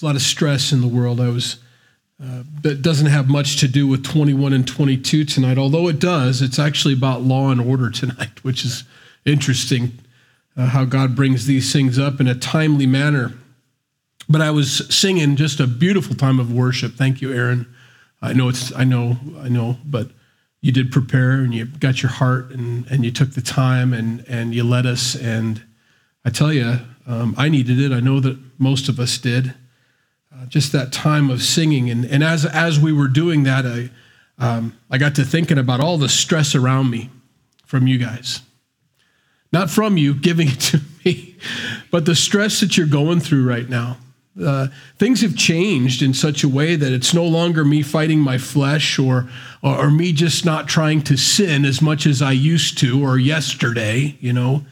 A lot of stress in the world. I was uh, that doesn't have much to do with 21 and 22 tonight, although it does. It's actually about law and order tonight, which is interesting uh, how God brings these things up in a timely manner. But I was singing just a beautiful time of worship. Thank you, Aaron. I know it's, I know, I know, but you did prepare and you got your heart and, and you took the time and, and you led us. And I tell you, um, I needed it. I know that most of us did. Just that time of singing. And, and as, as we were doing that, I, um, I got to thinking about all the stress around me from you guys. Not from you giving it to me, but the stress that you're going through right now. Uh, things have changed in such a way that it's no longer me fighting my flesh or, or, or me just not trying to sin as much as I used to or yesterday, you know.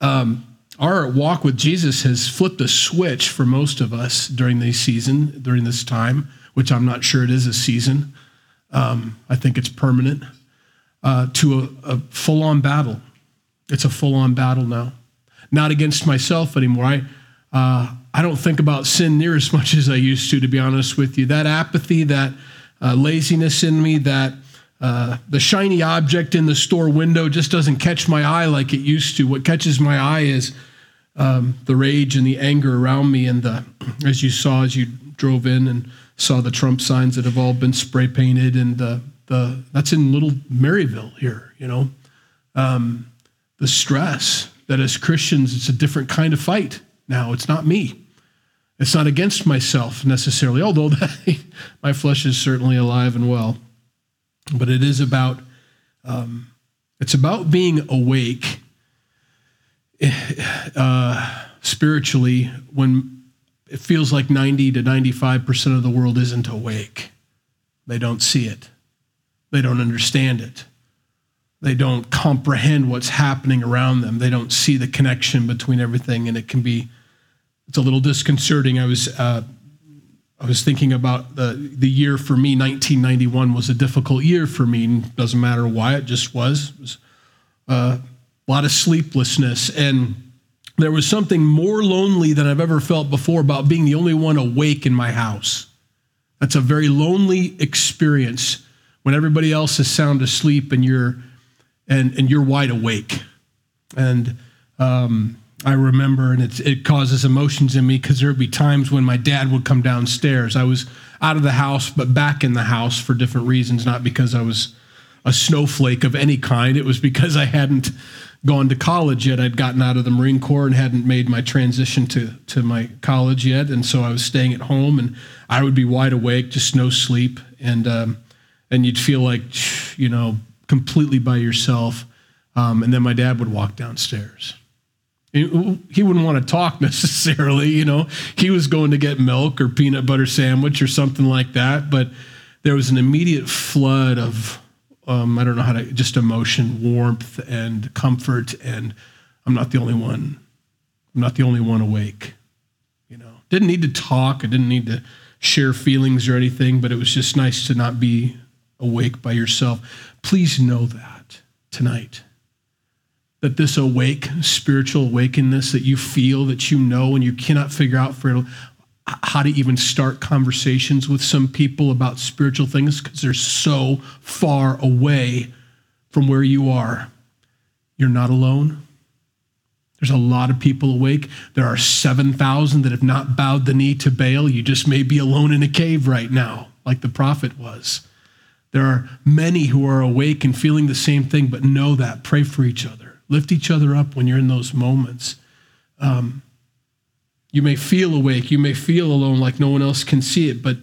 Um, our walk with Jesus has flipped a switch for most of us during this season, during this time, which I'm not sure it is a season. Um, I think it's permanent, uh, to a, a full on battle. It's a full on battle now. Not against myself anymore. I, uh, I don't think about sin near as much as I used to, to be honest with you. That apathy, that uh, laziness in me, that uh, the shiny object in the store window just doesn't catch my eye like it used to. What catches my eye is um, the rage and the anger around me, and the as you saw as you drove in and saw the Trump signs that have all been spray painted, and the the that's in Little Maryville here. You know, um, the stress that as Christians it's a different kind of fight now. It's not me. It's not against myself necessarily, although that, my flesh is certainly alive and well but it is about um, it's about being awake uh, spiritually when it feels like 90 to 95% of the world isn't awake. They don't see it. They don't understand it. They don't comprehend what's happening around them. They don't see the connection between everything, and it can be it's a little disconcerting. I was uh, I was thinking about the, the year for me, 1991 was a difficult year for me. Doesn't matter why, it just was. It was uh, a lot of sleeplessness. And there was something more lonely than I've ever felt before about being the only one awake in my house. That's a very lonely experience when everybody else is sound asleep and you're and and you're wide awake. And um, I remember, and it causes emotions in me because there would be times when my dad would come downstairs. I was out of the house, but back in the house for different reasons, not because I was a snowflake of any kind. It was because I hadn't gone to college yet. I'd gotten out of the Marine Corps and hadn't made my transition to, to my college yet. And so I was staying at home and I would be wide awake, just no sleep. And, um, and you'd feel like, you know, completely by yourself. Um, and then my dad would walk downstairs he wouldn't want to talk necessarily, you know. He was going to get milk or peanut butter sandwich or something like that, but there was an immediate flood of um, I don't know how to just emotion, warmth, and comfort, and I'm not the only one. I'm not the only one awake. You know, didn't need to talk. I didn't need to share feelings or anything, but it was just nice to not be awake by yourself. Please know that tonight that this awake, spiritual awakeness that you feel, that you know, and you cannot figure out for how to even start conversations with some people about spiritual things because they're so far away from where you are. You're not alone. There's a lot of people awake. There are 7,000 that have not bowed the knee to Baal. You just may be alone in a cave right now, like the prophet was. There are many who are awake and feeling the same thing, but know that. Pray for each other. Lift each other up when you're in those moments. Um, you may feel awake. You may feel alone like no one else can see it, but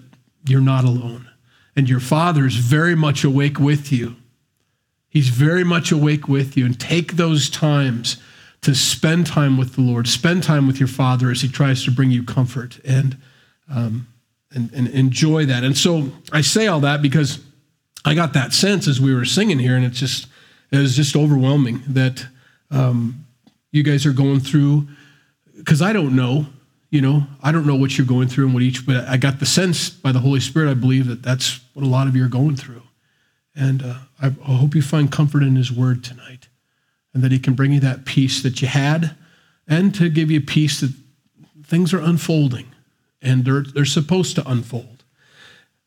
you're not alone. And your Father is very much awake with you. He's very much awake with you. And take those times to spend time with the Lord, spend time with your Father as He tries to bring you comfort and, um, and, and enjoy that. And so I say all that because I got that sense as we were singing here, and it's just it was just overwhelming that um, you guys are going through. Because I don't know, you know, I don't know what you're going through and what each, but I got the sense by the Holy Spirit, I believe that that's what a lot of you are going through. And uh, I, I hope you find comfort in His Word tonight and that He can bring you that peace that you had and to give you peace that things are unfolding and they're, they're supposed to unfold.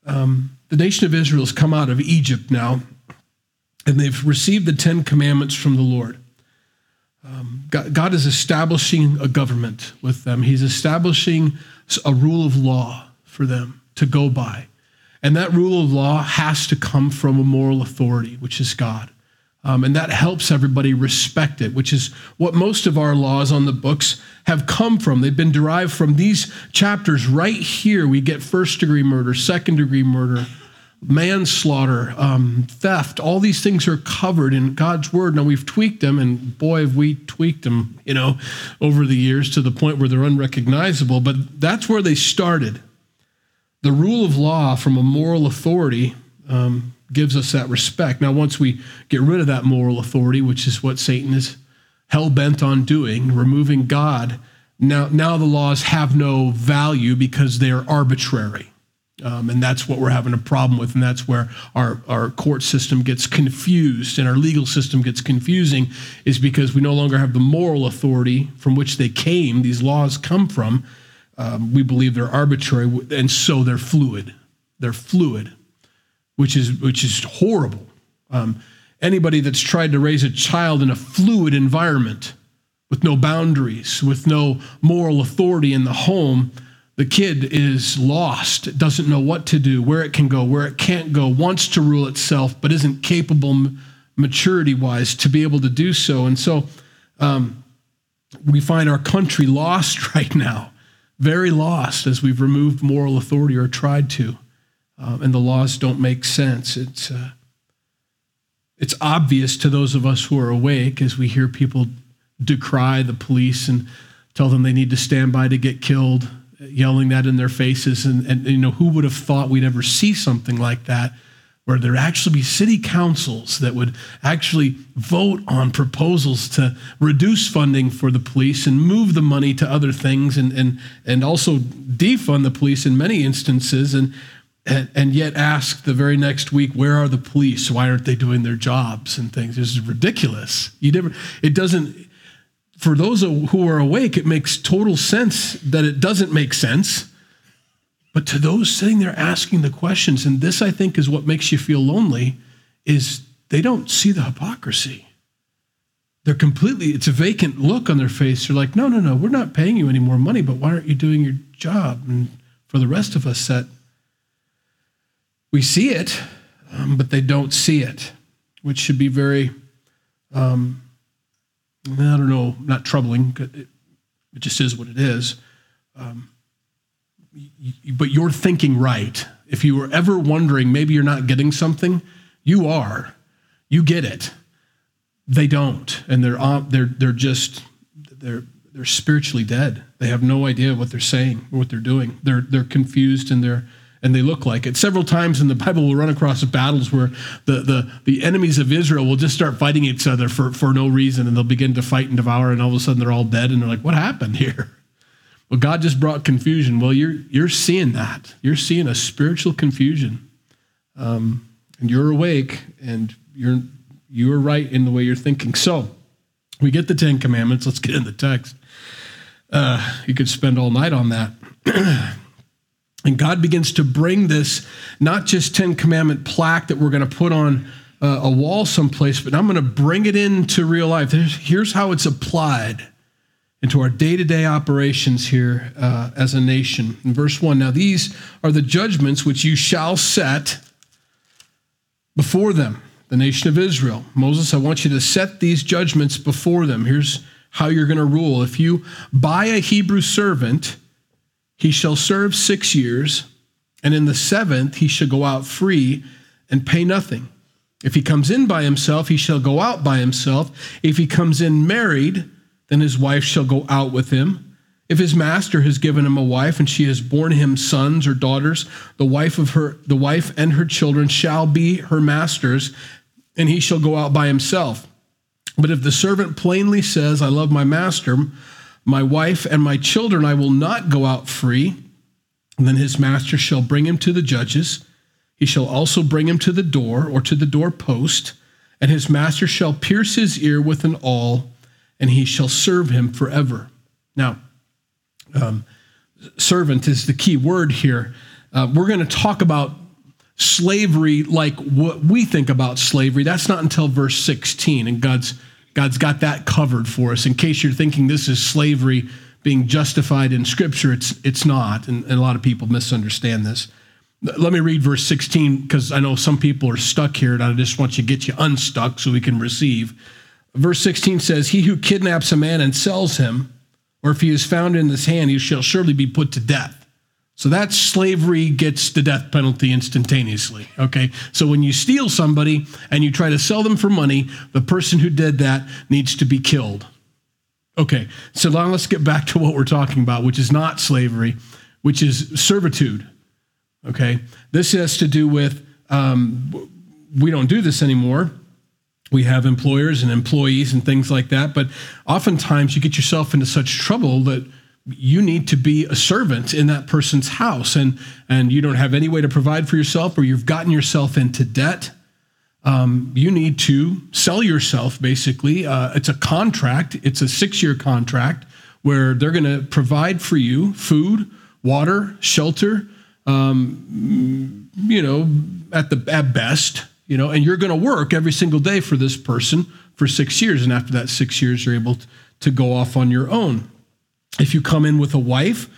Um, the nation of Israel has come out of Egypt now, and they've received the Ten Commandments from the Lord. Um, God, God is establishing a government with them, He's establishing a rule of law for them to go by. And that rule of law has to come from a moral authority, which is God. Um, and that helps everybody respect it, which is what most of our laws on the books have come from. They've been derived from these chapters right here. We get first degree murder, second degree murder, manslaughter, um, theft. All these things are covered in God's word. Now we've tweaked them, and boy, have we tweaked them, you know, over the years to the point where they're unrecognizable. But that's where they started. The rule of law from a moral authority. Um, gives us that respect. Now, once we get rid of that moral authority, which is what Satan is hell bent on doing, removing God, now, now the laws have no value because they are arbitrary. Um, and that's what we're having a problem with. And that's where our, our court system gets confused and our legal system gets confusing, is because we no longer have the moral authority from which they came, these laws come from. Um, we believe they're arbitrary, and so they're fluid. They're fluid which is which is horrible. Um, anybody that's tried to raise a child in a fluid environment with no boundaries, with no moral authority in the home, the kid is lost, doesn't know what to do, where it can go, where it can't go, wants to rule itself, but isn't capable maturity wise to be able to do so. And so um, we find our country lost right now, very lost as we've removed moral authority or tried to um, and the laws don't make sense. It's, uh, it's obvious to those of us who are awake as we hear people decry the police and tell them they need to stand by to get killed, yelling that in their faces. And, and you know, who would have thought we'd ever see something like that? Where there actually be city councils that would actually vote on proposals to reduce funding for the police and move the money to other things and, and, and also defund the police in many instances. And and, and, yet ask the very next week, where are the police? Why aren't they doing their jobs and things? This is ridiculous. You never, it doesn't, for those who are awake, it makes total sense that it doesn't make sense. But to those sitting there asking the questions, and this I think is what makes you feel lonely, is they don't see the hypocrisy. They're completely, it's a vacant look on their face. They're like, no, no, no, we're not paying you any more money, but why aren't you doing your job? And for the rest of us that we see it, um, but they don't see it, which should be very, um, I don't know, not troubling. It, it just is what it is. Um, but you're thinking right. If you were ever wondering, maybe you're not getting something, you are. You get it. They don't, and they're they're they're just they're they're spiritually dead. They have no idea what they're saying or what they're doing. They're they're confused and they're and they look like it. Several times in the Bible, we'll run across battles where the, the, the enemies of Israel will just start fighting each other for, for no reason, and they'll begin to fight and devour, and all of a sudden they're all dead, and they're like, what happened here? Well, God just brought confusion. Well, you're, you're seeing that. You're seeing a spiritual confusion. Um, and you're awake, and you're, you're right in the way you're thinking. So, we get the Ten Commandments. Let's get in the text. Uh, you could spend all night on that. And God begins to bring this not just 10 commandment plaque that we're going to put on uh, a wall someplace, but I'm going to bring it into real life. Here's, here's how it's applied into our day to day operations here uh, as a nation. In verse 1 Now these are the judgments which you shall set before them, the nation of Israel. Moses, I want you to set these judgments before them. Here's how you're going to rule. If you buy a Hebrew servant, he shall serve six years, and in the seventh he shall go out free and pay nothing. If he comes in by himself, he shall go out by himself. If he comes in married, then his wife shall go out with him. If his master has given him a wife and she has borne him sons or daughters, the wife of her the wife and her children shall be her master's, and he shall go out by himself. But if the servant plainly says, I love my master, my wife and my children I will not go out free. And then his master shall bring him to the judges. He shall also bring him to the door or to the door post, and his master shall pierce his ear with an awl, and he shall serve him forever. Now, um, servant is the key word here. Uh, we're going to talk about slavery like what we think about slavery. That's not until verse 16, and God's God's got that covered for us. In case you're thinking this is slavery being justified in Scripture, it's it's not, and, and a lot of people misunderstand this. Let me read verse 16 because I know some people are stuck here, and I just want you to get you unstuck so we can receive. Verse 16 says, He who kidnaps a man and sells him, or if he is found in his hand, he shall surely be put to death. So that slavery gets the death penalty instantaneously. Okay. So when you steal somebody and you try to sell them for money, the person who did that needs to be killed. Okay. So now let's get back to what we're talking about, which is not slavery, which is servitude. Okay. This has to do with um, we don't do this anymore. We have employers and employees and things like that. But oftentimes you get yourself into such trouble that you need to be a servant in that person's house. And and you don't have any way to provide for yourself or you've gotten yourself into debt um, you need to sell yourself basically. Uh, it's a contract. It's a six year contract where they're going to provide for you food water shelter um, you know at the at best you know and you're going to work every single day for this person for six years. And after that six years you're able to go off on your own if you come in with a wife,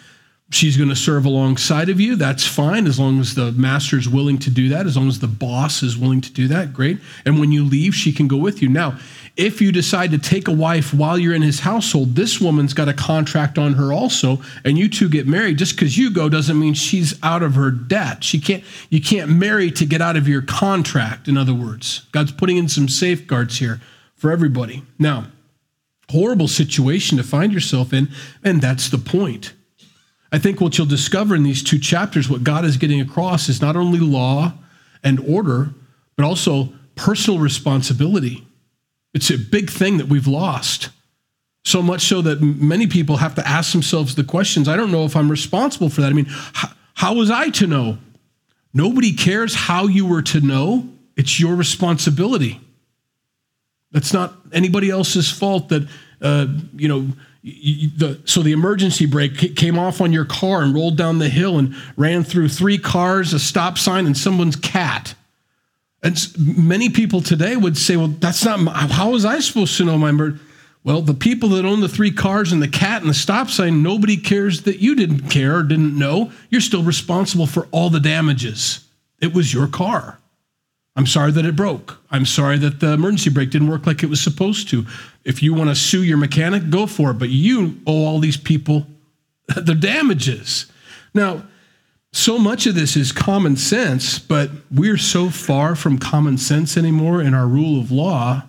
she's going to serve alongside of you. That's fine as long as the master is willing to do that, as long as the boss is willing to do that. Great. And when you leave, she can go with you. Now, if you decide to take a wife while you're in his household, this woman's got a contract on her also, and you two get married. Just because you go doesn't mean she's out of her debt. She can't. You can't marry to get out of your contract. In other words, God's putting in some safeguards here for everybody. Now, horrible situation to find yourself in, and that's the point. I think what you'll discover in these two chapters, what God is getting across is not only law and order, but also personal responsibility. It's a big thing that we've lost. So much so that many people have to ask themselves the questions I don't know if I'm responsible for that. I mean, how, how was I to know? Nobody cares how you were to know, it's your responsibility. That's not anybody else's fault that, uh, you know, you, the, so the emergency brake came off on your car and rolled down the hill and ran through three cars, a stop sign, and someone's cat. And many people today would say, well, that's not, my, how was I supposed to know my murder? Well, the people that own the three cars and the cat and the stop sign, nobody cares that you didn't care or didn't know. You're still responsible for all the damages. It was your car. I'm sorry that it broke. I'm sorry that the emergency brake didn't work like it was supposed to. If you want to sue your mechanic, go for it. But you owe all these people the damages. Now, so much of this is common sense, but we're so far from common sense anymore in our rule of law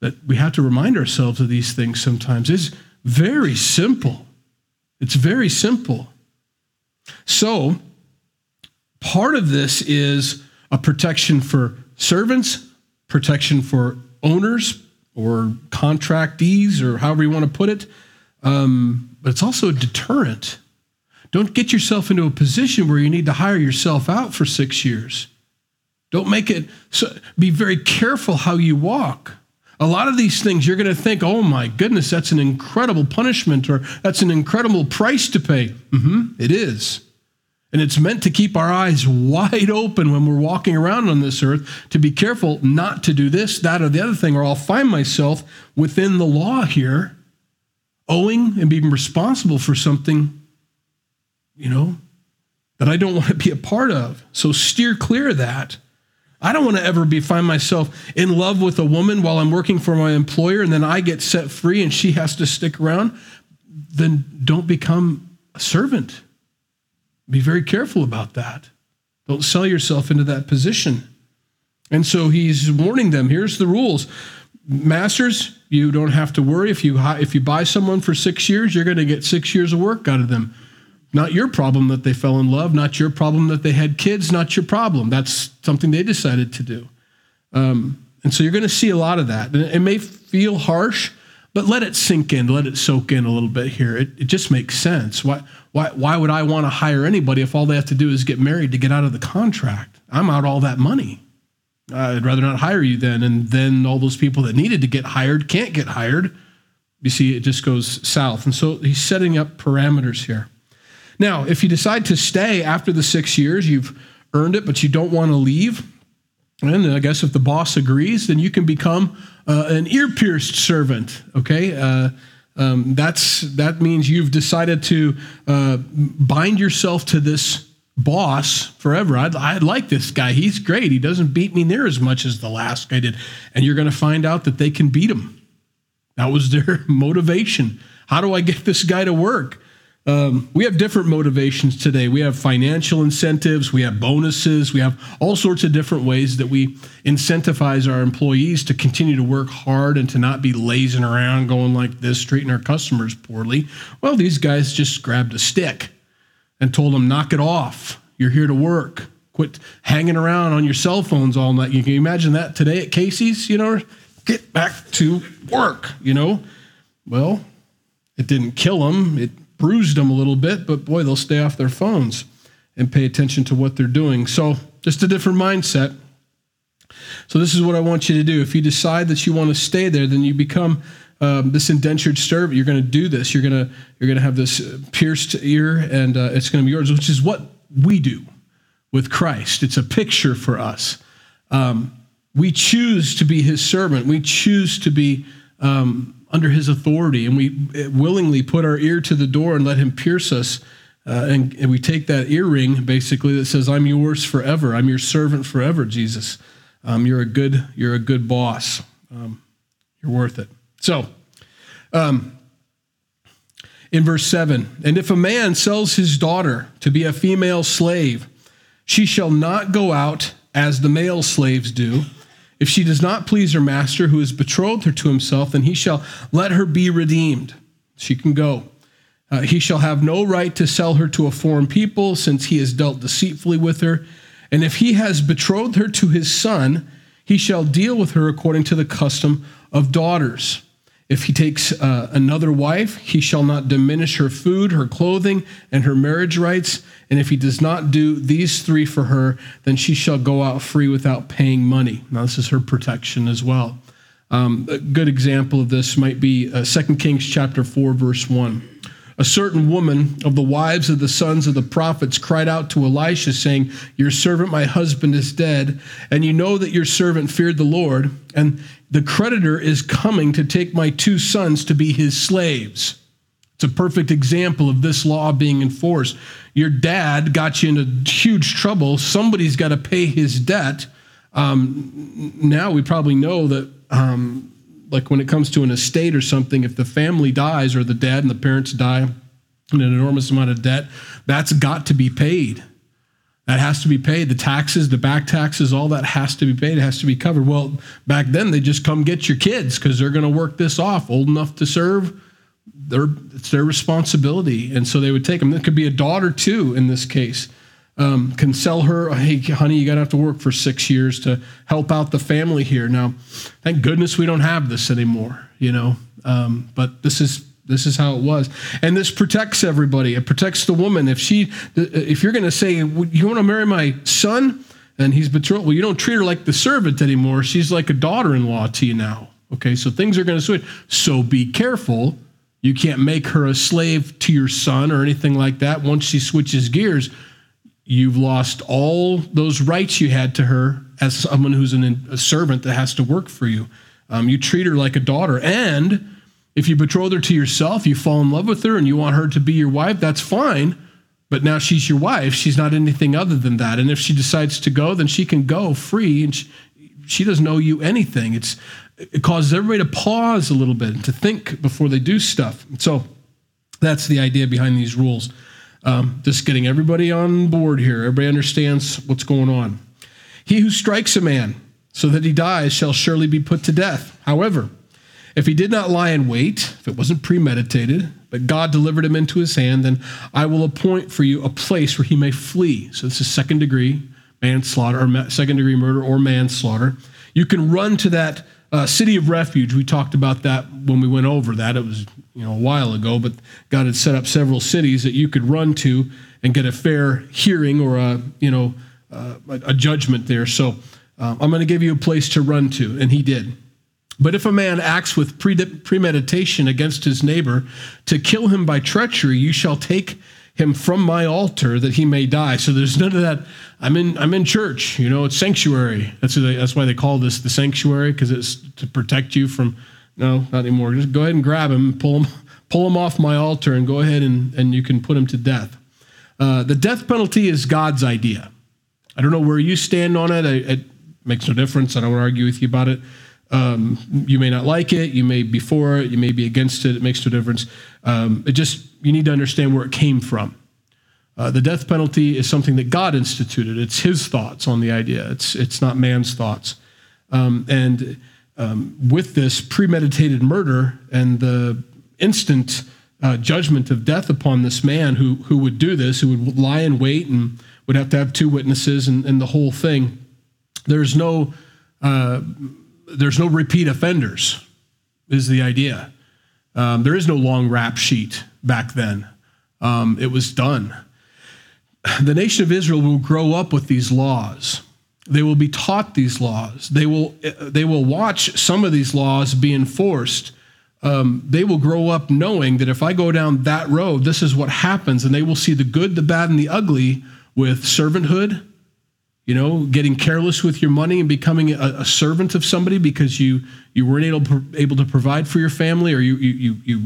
that we have to remind ourselves of these things sometimes. It's very simple. It's very simple. So, part of this is a protection for servants, protection for owners or contractees, or however you want to put it. Um, but it's also a deterrent. Don't get yourself into a position where you need to hire yourself out for six years. Don't make it so, be very careful how you walk. A lot of these things you're going to think, oh my goodness, that's an incredible punishment or that's an incredible price to pay. Mm-hmm, it is. And it's meant to keep our eyes wide open when we're walking around on this earth to be careful not to do this, that, or the other thing, or I'll find myself within the law here, owing and being responsible for something, you know, that I don't want to be a part of. So steer clear of that. I don't want to ever be find myself in love with a woman while I'm working for my employer and then I get set free and she has to stick around. Then don't become a servant be very careful about that. Don't sell yourself into that position. And so he's warning them here's the rules. Masters, you don't have to worry. If you, if you buy someone for six years, you're going to get six years of work out of them. Not your problem that they fell in love, not your problem that they had kids, not your problem. That's something they decided to do. Um, and so you're going to see a lot of that. It may feel harsh, but let it sink in, let it soak in a little bit here. It, it just makes sense. Why, why, why would I want to hire anybody if all they have to do is get married to get out of the contract? I'm out all that money. I'd rather not hire you then. And then all those people that needed to get hired can't get hired. You see, it just goes south. And so he's setting up parameters here. Now, if you decide to stay after the six years, you've earned it, but you don't want to leave, and I guess if the boss agrees, then you can become uh, an ear pierced servant. Okay. Uh, um, that's that means you've decided to uh, bind yourself to this boss forever. I, I like this guy. He's great. He doesn't beat me near as much as the last guy did. And you're going to find out that they can beat him. That was their motivation. How do I get this guy to work? Um, we have different motivations today. We have financial incentives, we have bonuses, we have all sorts of different ways that we incentivize our employees to continue to work hard and to not be lazing around going like this, treating our customers poorly. Well, these guys just grabbed a stick and told them, knock it off. You're here to work. Quit hanging around on your cell phones all night. You can imagine that today at Casey's, you know, get back to work, you know. Well, it didn't kill them. It bruised them a little bit, but boy, they'll stay off their phones and pay attention to what they're doing. So, just a different mindset. So, this is what I want you to do. If you decide that you want to stay there, then you become um, this indentured servant. You're going to do this. You're going to you're going to have this pierced ear, and uh, it's going to be yours, which is what we do with Christ. It's a picture for us. Um, we choose to be His servant. We choose to be um, under his authority, and we willingly put our ear to the door and let him pierce us. Uh, and, and, we take that earring basically that says, "I'm yours forever. I'm your servant forever." Jesus, um, you're a good, you're a good boss. Um, you're worth it. So, um, in verse seven, and if a man sells his daughter to be a female slave, she shall not go out as the male slaves do if she does not please her master who has betrothed her to himself, then he shall let her be redeemed. She can go. Uh, he shall have no right to sell her to a foreign people, since he has dealt deceitfully with her. And if he has betrothed her to his son, he shall deal with her according to the custom of daughters. If he takes uh, another wife, he shall not diminish her food, her clothing, and her marriage rights. And if he does not do these three for her, then she shall go out free without paying money. Now, this is her protection as well. Um, a good example of this might be uh, 2 Kings chapter 4, verse 1. A certain woman of the wives of the sons of the prophets cried out to Elisha, saying, Your servant, my husband, is dead, and you know that your servant feared the Lord, and the creditor is coming to take my two sons to be his slaves. It's a perfect example of this law being enforced. Your dad got you into huge trouble. Somebody's got to pay his debt. Um, now we probably know that, um, like when it comes to an estate or something, if the family dies or the dad and the parents die in an enormous amount of debt, that's got to be paid. That has to be paid. The taxes, the back taxes, all that has to be paid. It has to be covered. Well, back then they just come get your kids because they're going to work this off. Old enough to serve, they're, it's their responsibility, and so they would take them. It could be a daughter too in this case. Um, can sell her, hey, honey, you got to have to work for six years to help out the family here. Now, thank goodness we don't have this anymore, you know. Um, but this is this is how it was. And this protects everybody. It protects the woman. If she, if you're going to say, you want to marry my son? And he's betrothed. Well, you don't treat her like the servant anymore. She's like a daughter in law to you now. Okay, so things are going to switch. So be careful. You can't make her a slave to your son or anything like that. Once she switches gears, you've lost all those rights you had to her as someone who's an, a servant that has to work for you. Um, you treat her like a daughter. And if you betroth her to yourself, you fall in love with her, and you want her to be your wife, that's fine. But now she's your wife. She's not anything other than that. And if she decides to go, then she can go free, and she, she doesn't owe you anything. It's it causes everybody to pause a little bit and to think before they do stuff. So that's the idea behind these rules. Um, just getting everybody on board here. Everybody understands what's going on. He who strikes a man so that he dies shall surely be put to death. However, if he did not lie in wait, if it wasn't premeditated, but God delivered him into his hand, then I will appoint for you a place where he may flee. So this is second degree manslaughter, or second degree murder, or manslaughter. You can run to that uh, city of refuge. We talked about that when we went over that. It was you know a while ago, but God had set up several cities that you could run to and get a fair hearing or a you know uh, a judgment there. So uh, I'm going to give you a place to run to, and He did. But if a man acts with premeditation against his neighbor to kill him by treachery, you shall take him from my altar that he may die. So there's none of that. I'm in I'm in church, you know, it's sanctuary. That's they, that's why they call this the sanctuary because it's to protect you from no, not anymore. Just go ahead and grab him, pull him pull him off my altar and go ahead and, and you can put him to death. Uh, the death penalty is God's idea. I don't know where you stand on it. It makes no difference. I don't want to argue with you about it. Um, you may not like it. You may be for it. You may be against it. It makes no difference. Um, it just you need to understand where it came from. Uh, the death penalty is something that God instituted. It's His thoughts on the idea. It's it's not man's thoughts. Um, and um, with this premeditated murder and the instant uh, judgment of death upon this man who who would do this, who would lie in wait and would have to have two witnesses and, and the whole thing. There's no uh, there's no repeat offenders. Is the idea. Um, there is no long rap sheet back then. Um, it was done the nation of Israel will grow up with these laws. They will be taught these laws. They will, they will watch some of these laws be enforced. Um, they will grow up knowing that if I go down that road, this is what happens. And they will see the good, the bad, and the ugly with servanthood, you know, getting careless with your money and becoming a, a servant of somebody because you, you weren't able, able to provide for your family or you, you, you,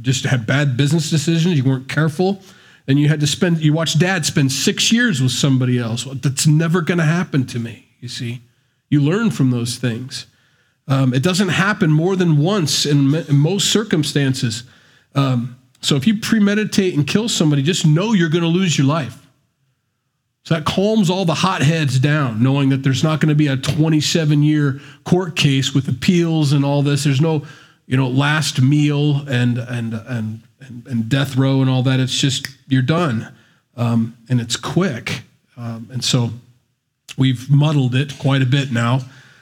just had bad business decisions, you weren't careful and you had to spend you watch dad spend six years with somebody else. That's never going to happen to me you see. You learn from those things. Um, it doesn't happen more than once in, in most circumstances. Um, so if you premeditate and kill somebody just know you're going to lose your life so that calms all the hotheads down knowing that there's not going to be a 27 year court case with appeals and all this there's no you know last meal and and and and, and death row and all that. It's just you're done, um, and it's quick. Um, and so we've muddled it quite a bit now.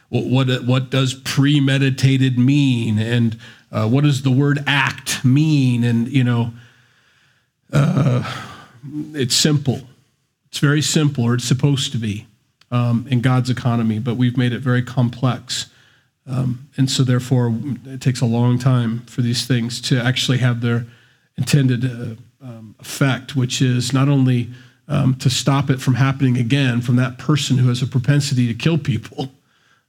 What what, what does premeditated mean, and uh, what does the word act mean? And you know, uh, it's simple. It's very simple, or it's supposed to be um, in God's economy, but we've made it very complex. Um, and so, therefore, it takes a long time for these things to actually have their intended uh, um, effect, which is not only um, to stop it from happening again from that person who has a propensity to kill people.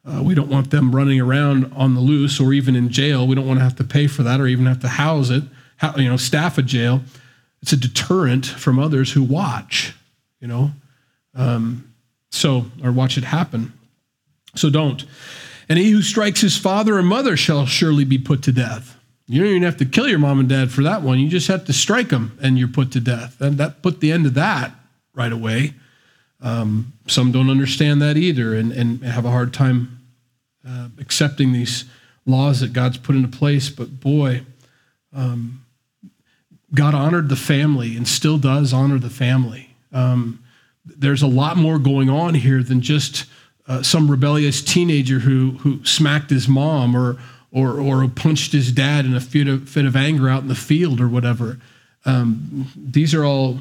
Uh, we don't want them running around on the loose or even in jail. We don't want to have to pay for that or even have to house it, you know, staff a jail. It's a deterrent from others who watch, you know, um, so or watch it happen. So don't. And he who strikes his father or mother shall surely be put to death. You don't even have to kill your mom and dad for that one. You just have to strike them and you're put to death. And that put the end of that right away. Um, some don't understand that either and, and have a hard time uh, accepting these laws that God's put into place. But boy, um, God honored the family and still does honor the family. Um, there's a lot more going on here than just uh, some rebellious teenager who, who smacked his mom or, or, or punched his dad in a fit of, fit of anger out in the field or whatever. Um, these are all,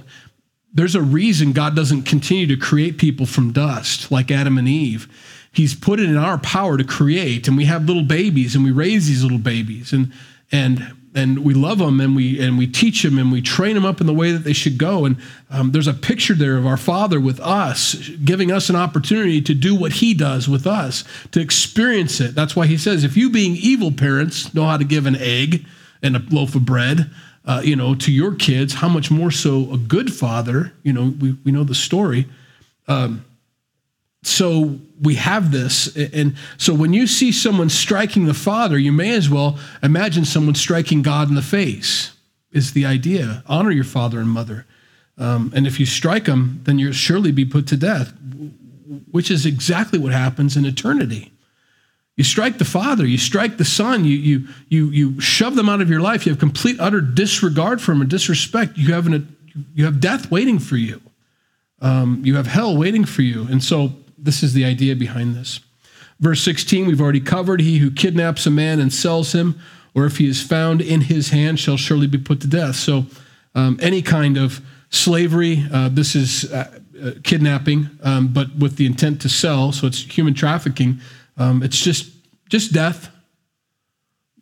there's a reason God doesn't continue to create people from dust like Adam and Eve. He's put it in our power to create, and we have little babies and we raise these little babies. And, and and we love them and we and we teach them and we train them up in the way that they should go. And um, there's a picture there of our father with us giving us an opportunity to do what he does with us to experience it. That's why he says if you being evil parents know how to give an egg and a loaf of bread uh, you know to your kids how much more so a good father? You know we, we know the story. Um, so we have this. And so when you see someone striking the Father, you may as well imagine someone striking God in the face, is the idea. Honor your father and mother. Um, and if you strike them, then you'll surely be put to death, which is exactly what happens in eternity. You strike the father, you strike the son, you, you, you, you shove them out of your life. You have complete, utter disregard for them and disrespect. You have, an, you have death waiting for you. Um, you have hell waiting for you. And so this is the idea behind this. Verse 16, we've already covered. He who kidnaps a man and sells him, or if he is found in his hand, shall surely be put to death. So, um, any kind of slavery, uh, this is uh, uh, kidnapping, um, but with the intent to sell. So it's human trafficking. Um, it's just just death.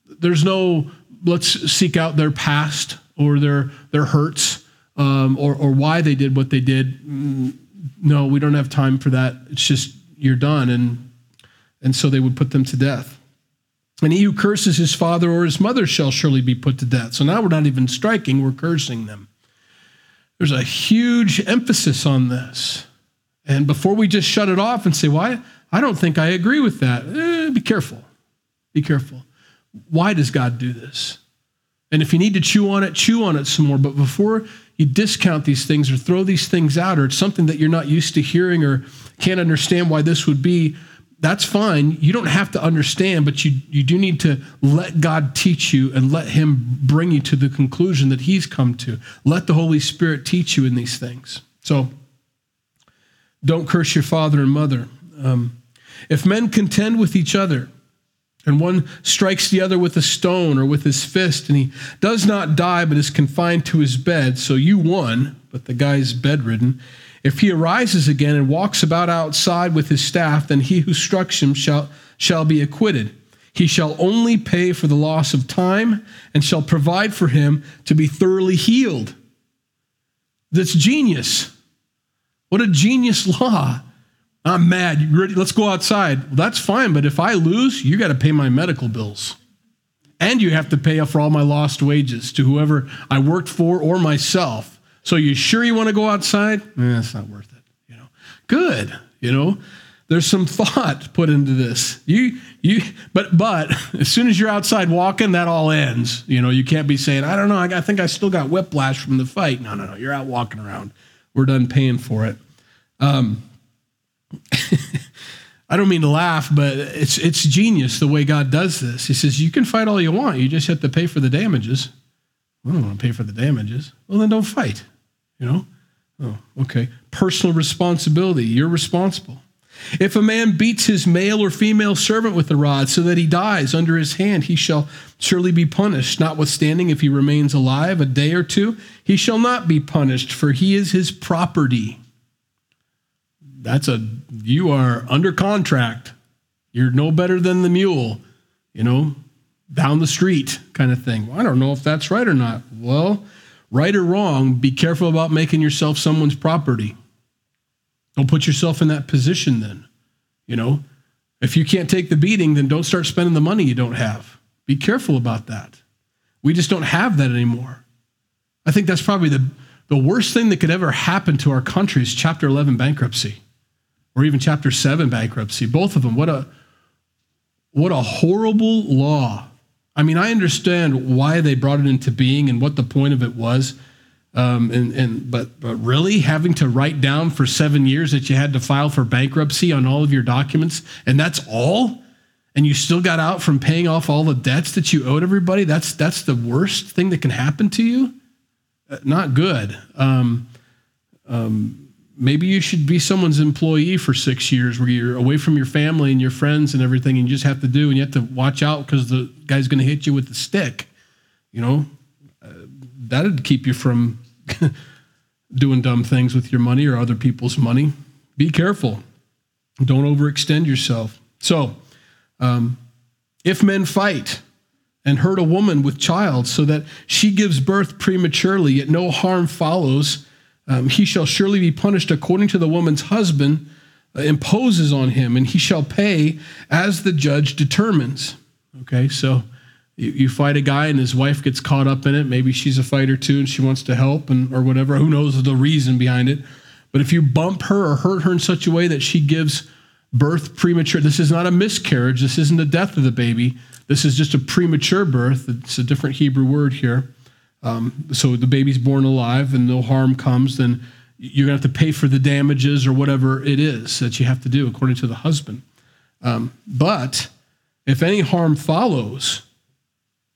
There's no let's seek out their past or their their hurts. um, or, or why they did what they did. No, we don't have time for that. It's just you're done. And, and so they would put them to death. And he who curses his father or his mother shall surely be put to death. So now we're not even striking, we're cursing them. There's a huge emphasis on this. And before we just shut it off and say, why? Well, I don't think I agree with that. Eh, be careful. Be careful. Why does God do this? And if you need to chew on it, chew on it some more. But before you discount these things or throw these things out, or it's something that you're not used to hearing or can't understand why this would be, that's fine. You don't have to understand, but you, you do need to let God teach you and let Him bring you to the conclusion that He's come to. Let the Holy Spirit teach you in these things. So don't curse your father and mother. Um, if men contend with each other, and one strikes the other with a stone or with his fist, and he does not die but is confined to his bed, so you won, but the guy's bedridden. If he arises again and walks about outside with his staff, then he who struck him shall, shall be acquitted. He shall only pay for the loss of time and shall provide for him to be thoroughly healed. That's genius. What a genius law. I'm mad. You ready? Let's go outside. Well, that's fine, but if I lose, you got to pay my medical bills. And you have to pay for all my lost wages to whoever I worked for or myself. So you sure you want to go outside? Eh, not worth it. You know, good. You know, there's some thought put into this. You, you, but, but as soon as you're outside walking, that all ends. You know, you can't be saying, I don't know, I think I still got whiplash from the fight. No, no, no. You're out walking around. We're done paying for it. Um, I don't mean to laugh, but it's it's genius the way God does this. He says you can fight all you want, you just have to pay for the damages. I don't want to pay for the damages. Well, then don't fight. You know? Oh, okay. Personal responsibility. You're responsible. If a man beats his male or female servant with a rod so that he dies under his hand, he shall surely be punished. Notwithstanding, if he remains alive a day or two, he shall not be punished, for he is his property that's a you are under contract. You're no better than the mule, you know, down the street kind of thing. Well, I don't know if that's right or not. Well, right or wrong, be careful about making yourself someone's property. Don't put yourself in that position then. You know, if you can't take the beating, then don't start spending the money you don't have. Be careful about that. We just don't have that anymore. I think that's probably the, the worst thing that could ever happen to our country is Chapter 11 bankruptcy or even chapter 7 bankruptcy both of them what a what a horrible law. I mean i understand why they brought it into being and what the point of it was um, and, and but, but really having to write down for seven years that you had to file for bankruptcy on all of your documents and that's all? And you still got out from paying off all the debts that you owed everybody? That's that's the worst thing that can happen to you? Uh, not good. Um, um, maybe you should be someone's employee for six years where you're away from your family and your friends and everything and you just have to do and you have to watch out because the guy's going to hit you with the stick you know? Uh, that'd keep you from doing dumb things with your money or other people's money. Be careful. Don't overextend yourself. So um, if men fight and hurt a woman with child so that she gives birth prematurely yet no harm follows um, he shall surely be punished according to the woman's husband uh, imposes on him, and he shall pay as the judge determines. Okay, so you, you, fight a guy and his wife gets caught up in it. Maybe she's a fighter too and she wants to help and or whatever. Who knows the reason behind it? But if you bump her or hurt her in such a way that she gives birth premature, this is not a miscarriage. This isn't the death of the baby. This is just a premature birth. It's a different Hebrew word here. Um, so the baby's born alive and no harm comes, then you're going to have to pay for the damages or whatever it is that you have to do according to the husband. Um, but if any harm follows,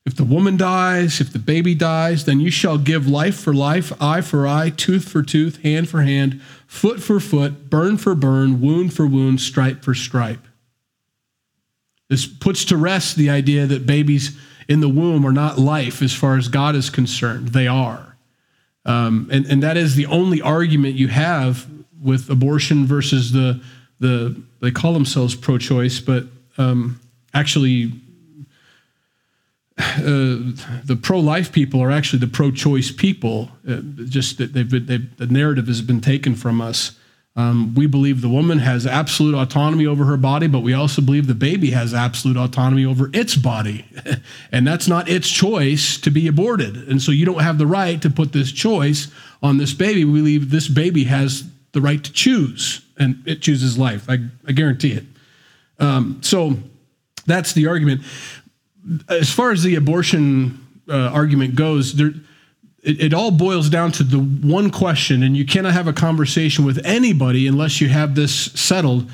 if the woman dies, if the baby dies, then you shall give life for life, eye for eye, tooth for tooth, hand for hand, foot for foot, burn for burn, wound for wound, stripe for stripe. This puts to rest the idea that babies in the womb are not life as far as God is concerned. They are. Um, and, and that is the only argument you have with abortion versus the, the they call themselves pro choice, but um, actually uh, the pro-life people are actually the pro-choice people. Uh, just that they've, they've, the narrative has been taken from us. Um, we believe the woman has absolute autonomy over her body, but we also believe the baby has absolute autonomy over its body. and that's not its choice to be aborted. And so you don't have the right to put this choice on this baby. We believe this baby has the right to choose, and it chooses life. I, I guarantee it. Um, so that's the argument. As far as the abortion uh, argument goes, there it, it all boils down to the one question, and you cannot have a conversation with anybody unless you have this settled.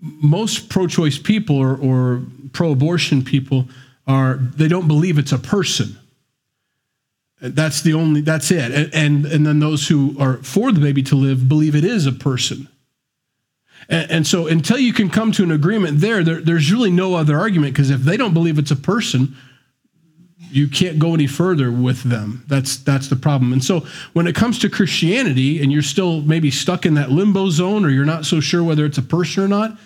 Most pro-choice people or, or pro-abortion people are they don't believe it's a person. That's the only. That's it. And, and and then those who are for the baby to live believe it is a person. And, and so until you can come to an agreement there, there there's really no other argument because if they don't believe it's a person, you can't go any further with them. That's that's the problem. And so when it comes to Christianity and you're still maybe stuck in that limbo zone or you're not so sure whether it's a person or not,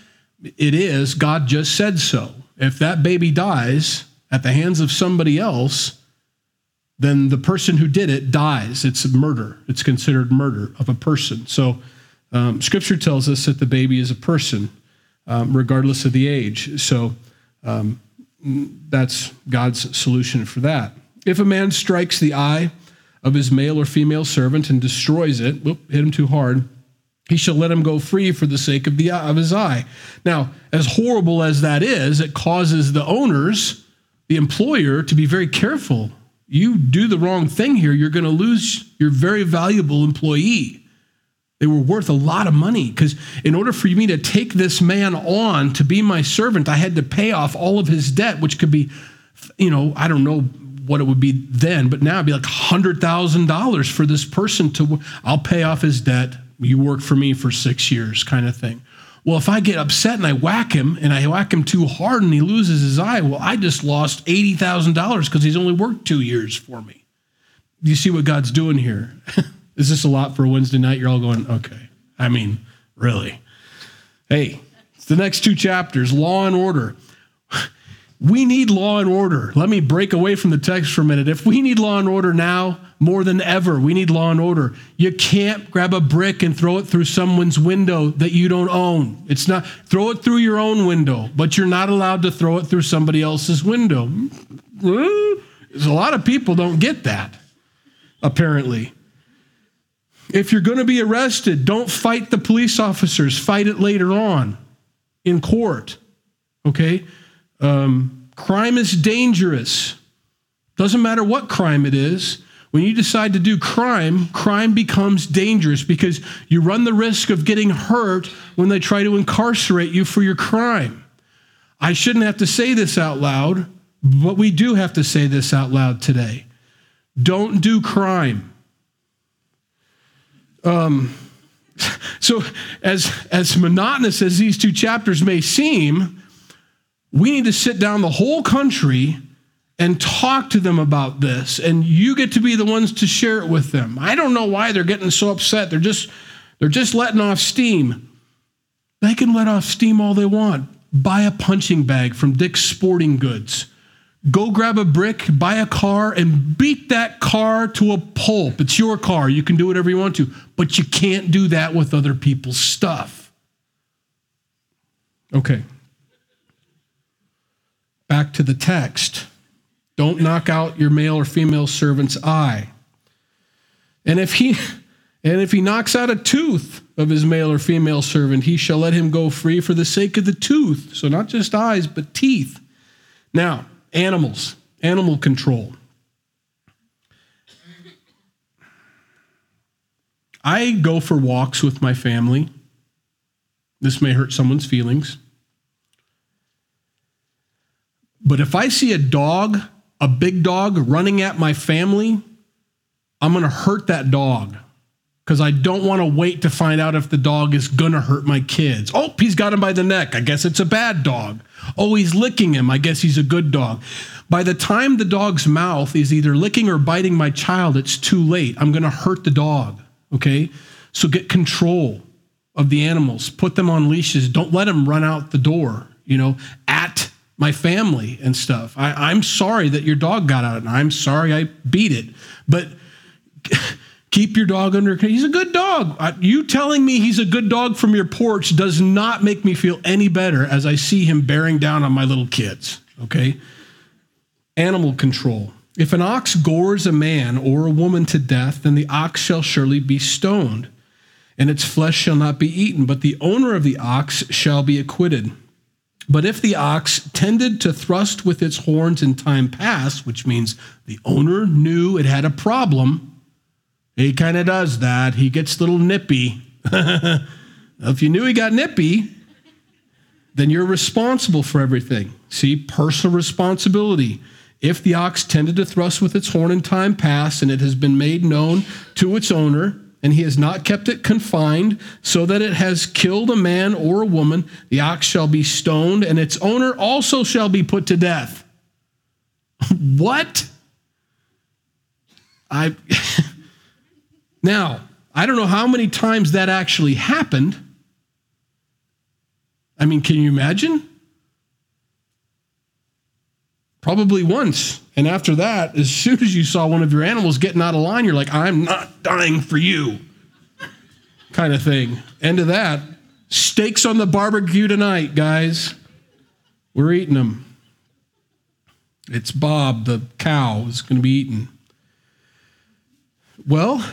it is. God just said so. If that baby dies at the hands of somebody else, then the person who did it dies. It's murder. It's considered murder of a person. So um, Scripture tells us that the baby is a person, um, regardless of the age. So um, that's God's solution for that. If a man strikes the eye of his male or female servant and destroys it, whoop, hit him too hard, he shall let him go free for the sake of, the, of his eye. Now, as horrible as that is, it causes the owners, the employer, to be very careful. You do the wrong thing here, you're going to lose your very valuable employee. They were worth a lot of money because in order for me to take this man on to be my servant, I had to pay off all of his debt, which could be, you know, I don't know what it would be then, but now it'd be like $100,000 for this person to, I'll pay off his debt. You work for me for six years, kind of thing. Well, if I get upset and I whack him and I whack him too hard and he loses his eye, well, I just lost $80,000 because he's only worked two years for me. You see what God's doing here? Is this a lot for Wednesday night? You're all going, okay. I mean, really. Hey, it's the next two chapters law and order. We need law and order. Let me break away from the text for a minute. If we need law and order now more than ever, we need law and order. You can't grab a brick and throw it through someone's window that you don't own. It's not throw it through your own window, but you're not allowed to throw it through somebody else's window. Hmm? There's a lot of people don't get that, apparently. If you're going to be arrested, don't fight the police officers. Fight it later on in court. Okay? Um, crime is dangerous. Doesn't matter what crime it is. When you decide to do crime, crime becomes dangerous because you run the risk of getting hurt when they try to incarcerate you for your crime. I shouldn't have to say this out loud, but we do have to say this out loud today. Don't do crime. Um, so, as, as monotonous as these two chapters may seem, we need to sit down the whole country and talk to them about this. And you get to be the ones to share it with them. I don't know why they're getting so upset. They're just, they're just letting off steam. They can let off steam all they want. Buy a punching bag from Dick's Sporting Goods go grab a brick, buy a car, and beat that car to a pulp. It's your car. You can do whatever you want to, but you can't do that with other people's stuff. Okay. Back to the text. Don't knock out your male or female servant's eye. And if he and if he knocks out a tooth of his male or female servant, he shall let him go free for the sake of the tooth. So not just eyes, but teeth. Now, Animals, animal control. I go for walks with my family. This may hurt someone's feelings. But if I see a dog, a big dog, running at my family, I'm going to hurt that dog because I don't want to wait to find out if the dog is going to hurt my kids. Oh, he's got him by the neck. I guess it's a bad dog. Oh, he's licking him. I guess he's a good dog. By the time the dog's mouth is either licking or biting my child, it's too late. I'm going to hurt the dog. Okay? So get control of the animals. Put them on leashes. Don't let them run out the door, you know, at my family and stuff. I, am sorry that your dog got out, and I'm sorry I beat it. But keep your dog under. He's a good dog. You telling me he's a good dog from your porch does not make me feel any better as I see him bearing down on my little kids. Okay. Animal control. If an ox gores a man or a woman to death, then the ox shall surely be stoned, and its flesh shall not be eaten, but the owner of the ox shall be acquitted. But if the ox tended to thrust with its horns in time past, which means the owner knew it had a problem, he kind of does that. He gets a little nippy. if you knew he got nippy, then you're responsible for everything. See, personal responsibility. If the ox tended to thrust with its horn in time past, and it has been made known to its owner, and he has not kept it confined, so that it has killed a man or a woman, the ox shall be stoned, and its owner also shall be put to death. what? I now I don't know how many times that actually happened. I mean, can you imagine? Probably once. And after that, as soon as you saw one of your animals getting out of line, you're like, I'm not dying for you. kind of thing. End of that. Steaks on the barbecue tonight, guys. We're eating them. It's Bob, the cow, is going to be eaten. Well,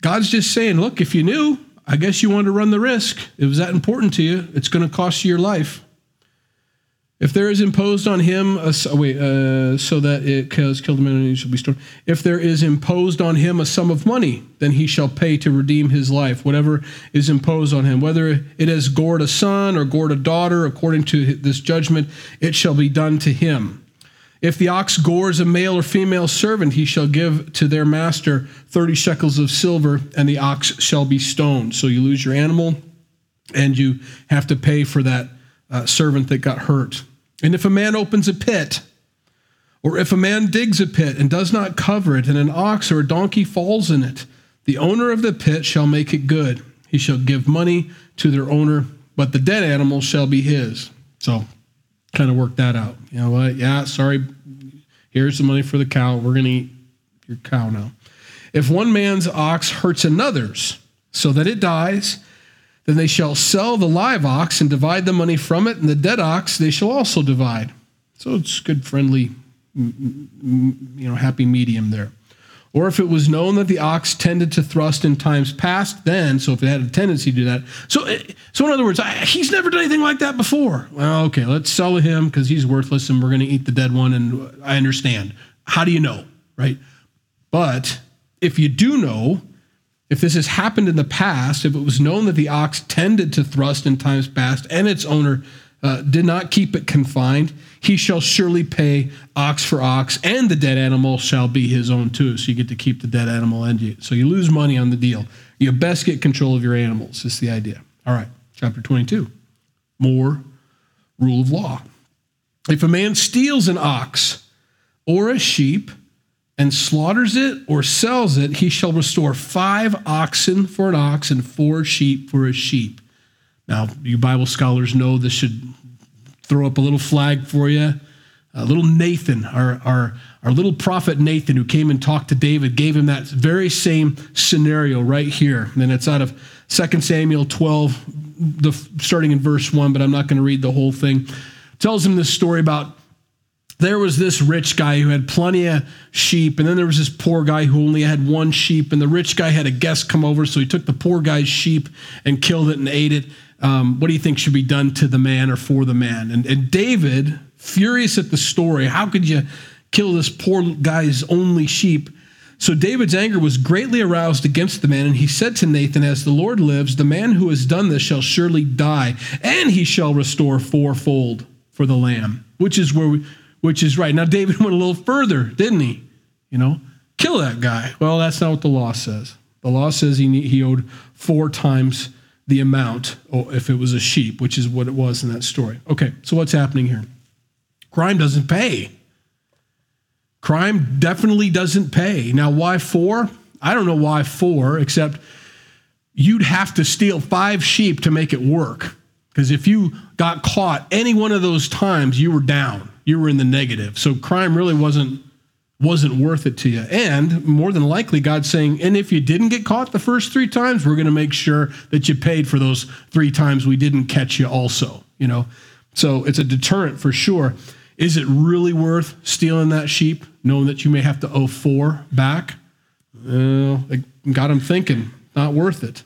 God's just saying, look, if you knew, I guess you wanted to run the risk. It was that important to you. It's going to cost you your life. If there is imposed on him, a, oh, wait, uh, so that it has killed man and he shall be stoned. If there is imposed on him a sum of money, then he shall pay to redeem his life, whatever is imposed on him. Whether it has gored a son or gored a daughter, according to this judgment, it shall be done to him. If the ox gores a male or female servant, he shall give to their master 30 shekels of silver, and the ox shall be stoned. So you lose your animal, and you have to pay for that uh, servant that got hurt. And if a man opens a pit, or if a man digs a pit and does not cover it, and an ox or a donkey falls in it, the owner of the pit shall make it good. He shall give money to their owner, but the dead animal shall be his. So, kind of work that out. You know what? Yeah, sorry. Here's the money for the cow. We're going to eat your cow now. If one man's ox hurts another's so that it dies, then they shall sell the live ox and divide the money from it, and the dead ox they shall also divide. So it's good, friendly, you know, happy medium there. Or if it was known that the ox tended to thrust in times past, then, so if it had a tendency to do that. So, eh, so in other words, he's never done anything like that before. Well, okay, let's sell him because he's worthless and we're going to eat the dead one. And I understand. How do you know, right? But if you do know, if this has happened in the past, if it was known that the ox tended to thrust in times past and its owner uh, did not keep it confined, he shall surely pay ox for ox, and the dead animal shall be his own too. So you get to keep the dead animal, and you, so you lose money on the deal. You best get control of your animals. Is the idea. All right, chapter 22. More rule of law. If a man steals an ox or a sheep, and slaughters it or sells it, he shall restore five oxen for an ox and four sheep for a sheep. Now, you Bible scholars know this should throw up a little flag for you. Uh, little Nathan, our, our, our little prophet Nathan, who came and talked to David, gave him that very same scenario right here. And it's out of 2 Samuel 12, the, starting in verse 1, but I'm not going to read the whole thing. Tells him this story about there was this rich guy who had plenty of sheep, and then there was this poor guy who only had one sheep, and the rich guy had a guest come over, so he took the poor guy's sheep and killed it and ate it. Um, what do you think should be done to the man or for the man? And, and David, furious at the story, how could you kill this poor guy's only sheep? So David's anger was greatly aroused against the man, and he said to Nathan, As the Lord lives, the man who has done this shall surely die, and he shall restore fourfold for the lamb, which is where we, which is right. Now, David went a little further, didn't he? You know, kill that guy. Well, that's not what the law says. The law says he, he owed four times the amount or if it was a sheep, which is what it was in that story. Okay, so what's happening here? Crime doesn't pay. Crime definitely doesn't pay. Now, why four? I don't know why four, except you'd have to steal five sheep to make it work. Because if you got caught any one of those times, you were down. You were in the negative. So crime really wasn't wasn't worth it to you. And more than likely, God's saying, and if you didn't get caught the first three times, we're going to make sure that you paid for those three times we didn't catch you also, you know? So it's a deterrent for sure. Is it really worth stealing that sheep, knowing that you may have to owe four back? Well, it got him thinking, not worth it.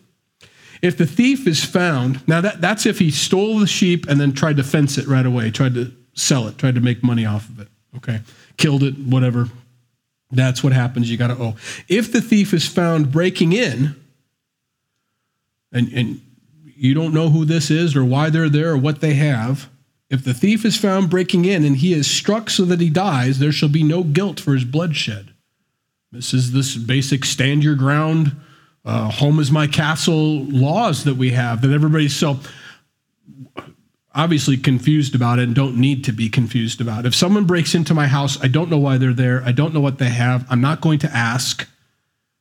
If the thief is found, now that, that's if he stole the sheep and then tried to fence it right away, tried to sell it, tried to make money off of it. Okay. Killed it, whatever. That's what happens. You got to owe. If the thief is found breaking in, and, and you don't know who this is or why they're there or what they have, if the thief is found breaking in and he is struck so that he dies, there shall be no guilt for his bloodshed. This is this basic stand your ground, uh, home is my castle laws that we have that everybody's so obviously confused about it and don't need to be confused about. It. If someone breaks into my house, I don't know why they're there. I don't know what they have. I'm not going to ask.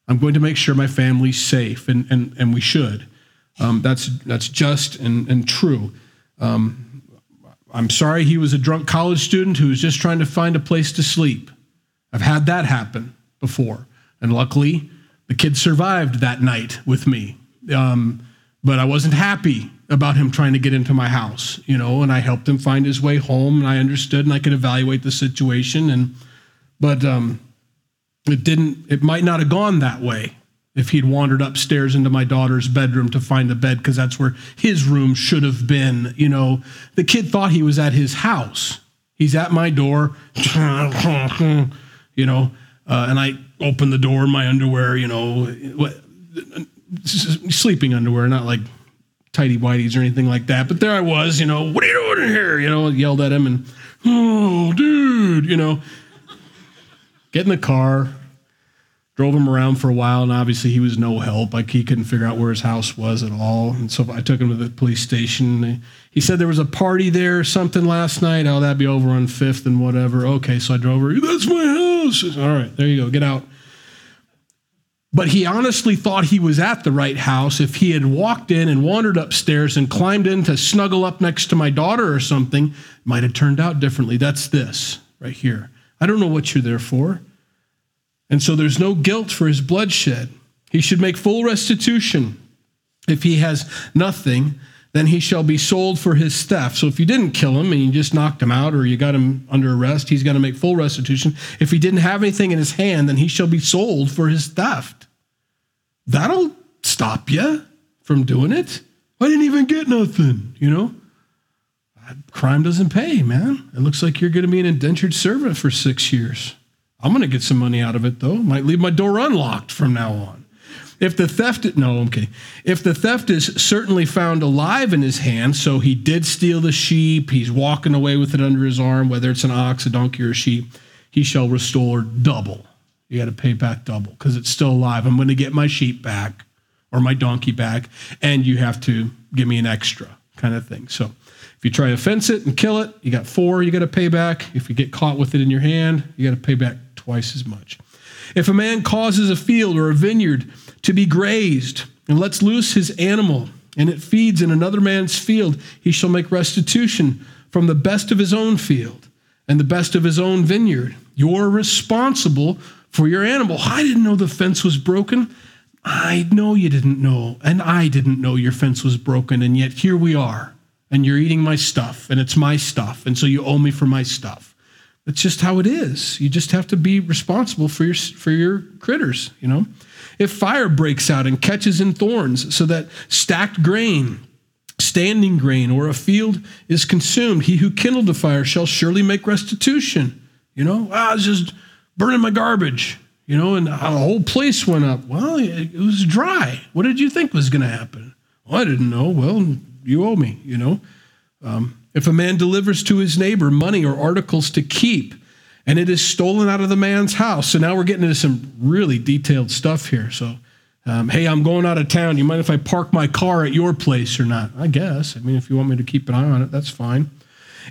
I'm going to make sure my family's safe, and, and, and we should. Um, that's, that's just and, and true. Um, I'm sorry he was a drunk college student who was just trying to find a place to sleep. I've had that happen before. And luckily, the kid survived that night with me. Um, but I wasn't happy about him trying to get into my house, you know, and I helped him find his way home and I understood and I could evaluate the situation. And, but um, it didn't, it might not have gone that way if he'd wandered upstairs into my daughter's bedroom to find the bed because that's where his room should have been. You know, the kid thought he was at his house. He's at my door, you know, uh, and I open the door in my underwear, you know, what, sleeping underwear, not like tidy whities or anything like that. But there I was, you know, what are you doing here? You know, yelled at him and, oh, dude, you know, get in the car, drove him around for a while, and obviously he was no help. Like he couldn't figure out where his house was at all. And so I took him to the police station. He said there was a party there or something last night. Oh, that'd be over on Fifth and whatever. Okay, so I drove over. That's my house. All right, there you go. Get out. But he honestly thought he was at the right house if he had walked in and wandered upstairs and climbed in to snuggle up next to my daughter or something, might have turned out differently. That's this right here. I don't know what you're there for. And so there's no guilt for his bloodshed. He should make full restitution. If he has nothing, then he shall be sold for his theft. So if you didn't kill him and you just knocked him out or you got him under arrest, he's going to make full restitution. If he didn't have anything in his hand, then he shall be sold for his theft. That'll stop you from doing it. I didn't even get nothing, you know? Crime doesn't pay, man. It looks like you're going to be an indentured servant for six years. I'm going to get some money out of it, though. Might leave my door unlocked from now on. If the theft, no, okay. If the theft is certainly found alive in his hand, so he did steal the sheep, he's walking away with it under his arm, whether it's an ox, a donkey, or a sheep, he shall restore double. You got to pay back double because it's still alive. I'm going to get my sheep back or my donkey back, and you have to give me an extra kind of thing. So if you try to fence it and kill it, you got four you got to pay back. If you get caught with it in your hand, you got to pay back twice as much. If a man causes a field or a vineyard to be grazed and lets loose his animal, and it feeds in another man's field, he shall make restitution from the best of his own field and the best of his own vineyard. You're responsible for your animal. I didn't know the fence was broken. I know you didn't know, and I didn't know your fence was broken, and yet here we are, and you're eating my stuff, and it's my stuff, and so you owe me for my stuff. That's just how it is. You just have to be responsible for your for your critters, you know. If fire breaks out and catches in thorns, so that stacked grain, standing grain, or a field is consumed, he who kindled the fire shall surely make restitution. You know, ah, I was just burning my garbage, you know, and the whole place went up. Well, it was dry. What did you think was going to happen? Well, I didn't know. Well, you owe me, you know. Um, if a man delivers to his neighbor money or articles to keep, and it is stolen out of the man's house. So now we're getting into some really detailed stuff here. So, um, hey, I'm going out of town. You mind if I park my car at your place or not? I guess. I mean, if you want me to keep an eye on it, that's fine.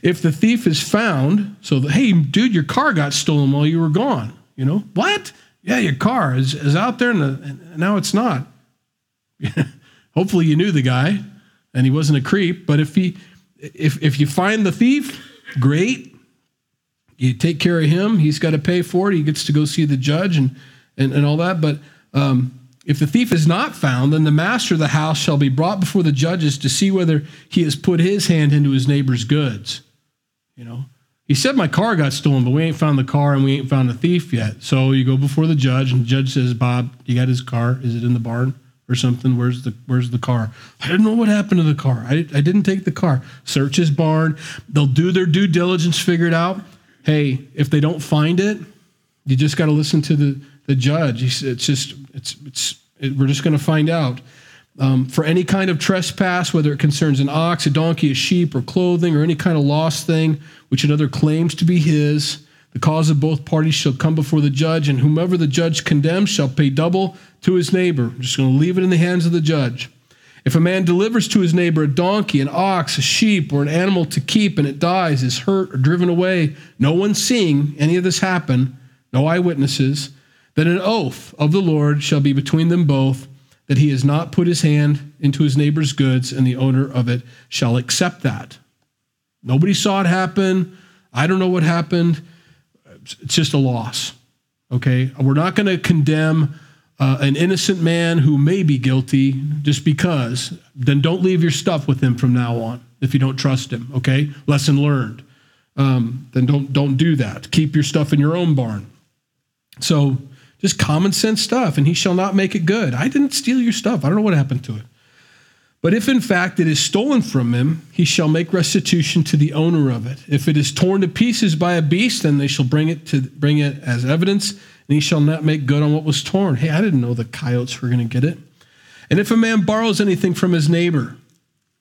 If the thief is found, so the, hey, dude, your car got stolen while you were gone. You know what? Yeah, your car is, is out there, the, and now it's not. Hopefully, you knew the guy. and he wasn't a creep. But if he, if if you find the thief, great. You take care of him. He's got to pay for it. He gets to go see the judge and and, and all that. But um, if the thief is not found, then the master of the house shall be brought before the judges to see whether he has put his hand into his neighbor's goods. You know, he said my car got stolen, but we ain't found the car and we ain't found the thief yet. So you go before the judge, and the judge says, "Bob, you got his car? Is it in the barn or something? Where's the Where's the car? I don't know what happened to the car. I, I didn't take the car. Search his barn. They'll do their due diligence, figure it out. Hey, if they don't find it, you just got to listen to the the judge. It's just it's it's it, we're just going to find out. Um, for any kind of trespass, whether it concerns an ox, a donkey, a sheep, or clothing, or any kind of lost thing which another claims to be his, the cause of both parties shall come before the judge, and whomever the judge condemns shall pay double to his neighbor. I'm just going to leave it in the hands of the judge. If a man delivers to his neighbor a donkey, an ox, a sheep, or an animal to keep, and it dies, is hurt, or driven away, no one seeing any of this happen, no eyewitnesses, then an oath of the Lord shall be between them both, that he has not put his hand into his neighbor's goods, and the owner of it shall accept that. Nobody saw it happen. I don't know what happened. It's just a loss. Okay? We're not going to condemn uh, an innocent man who may be guilty just because. Then don't leave your stuff with him from now on if you don't trust him. Okay? Lesson learned. Um, then don't don't do that. Keep your stuff in your own barn. So just common sense stuff, and he shall not make it good. I didn't steal your stuff. I don't know what happened to it. But if in fact it is stolen from him, he shall make restitution to the owner of it. If it is torn to pieces by a beast, then they shall bring it to bring it as evidence, and he shall not make good on what was torn. Hey, I didn't know the coyotes were going to get it. And if a man borrows anything from his neighbor,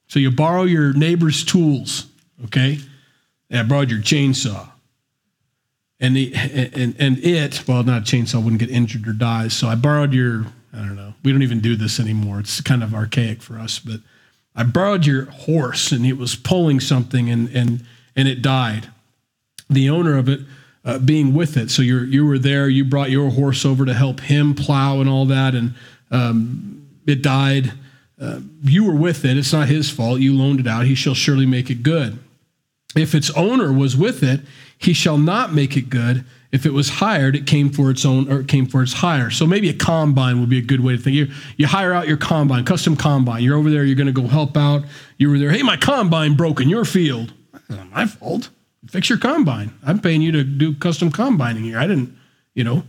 so you borrow your neighbor's tools, okay? I borrowed your chainsaw. And the and and it, well, not a chainsaw wouldn't get injured or die. So I borrowed your I don't know. We don't even do this anymore. It's kind of archaic for us. But I borrowed your horse, and it was pulling something, and and and it died. The owner of it uh, being with it. So you you were there. You brought your horse over to help him plow and all that, and um, it died. Uh, you were with it. It's not his fault. You loaned it out. He shall surely make it good. If its owner was with it, he shall not make it good if it was hired, it came for its own or it came for its hire. So maybe a combine would be a good way to think. You, you hire out your combine, custom combine. You're over there, you're going to go help out. You were there, hey, my combine broke in your field. Not my fault. Fix your combine. I'm paying you to do custom combining here. I didn't, you know.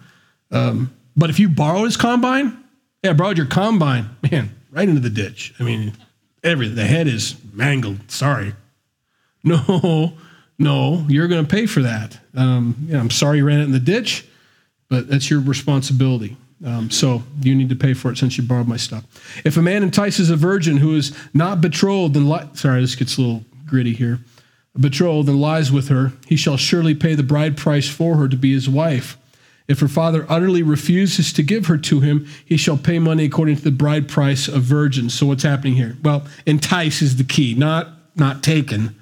Um, but if you borrow his combine, yeah, I borrowed your combine, man, right into the ditch. I mean, every the head is mangled. Sorry. No, no, you're going to pay for that. Um, I'm sorry you ran it in the ditch, but that's your responsibility. Um, so you need to pay for it since you borrowed my stuff. If a man entices a virgin who is not betrothed and li- sorry, this gets a little gritty here. Betrothed and lies with her, he shall surely pay the bride price for her to be his wife. If her father utterly refuses to give her to him, he shall pay money according to the bride price of virgins. So what's happening here? Well, entice is the key, not not taken,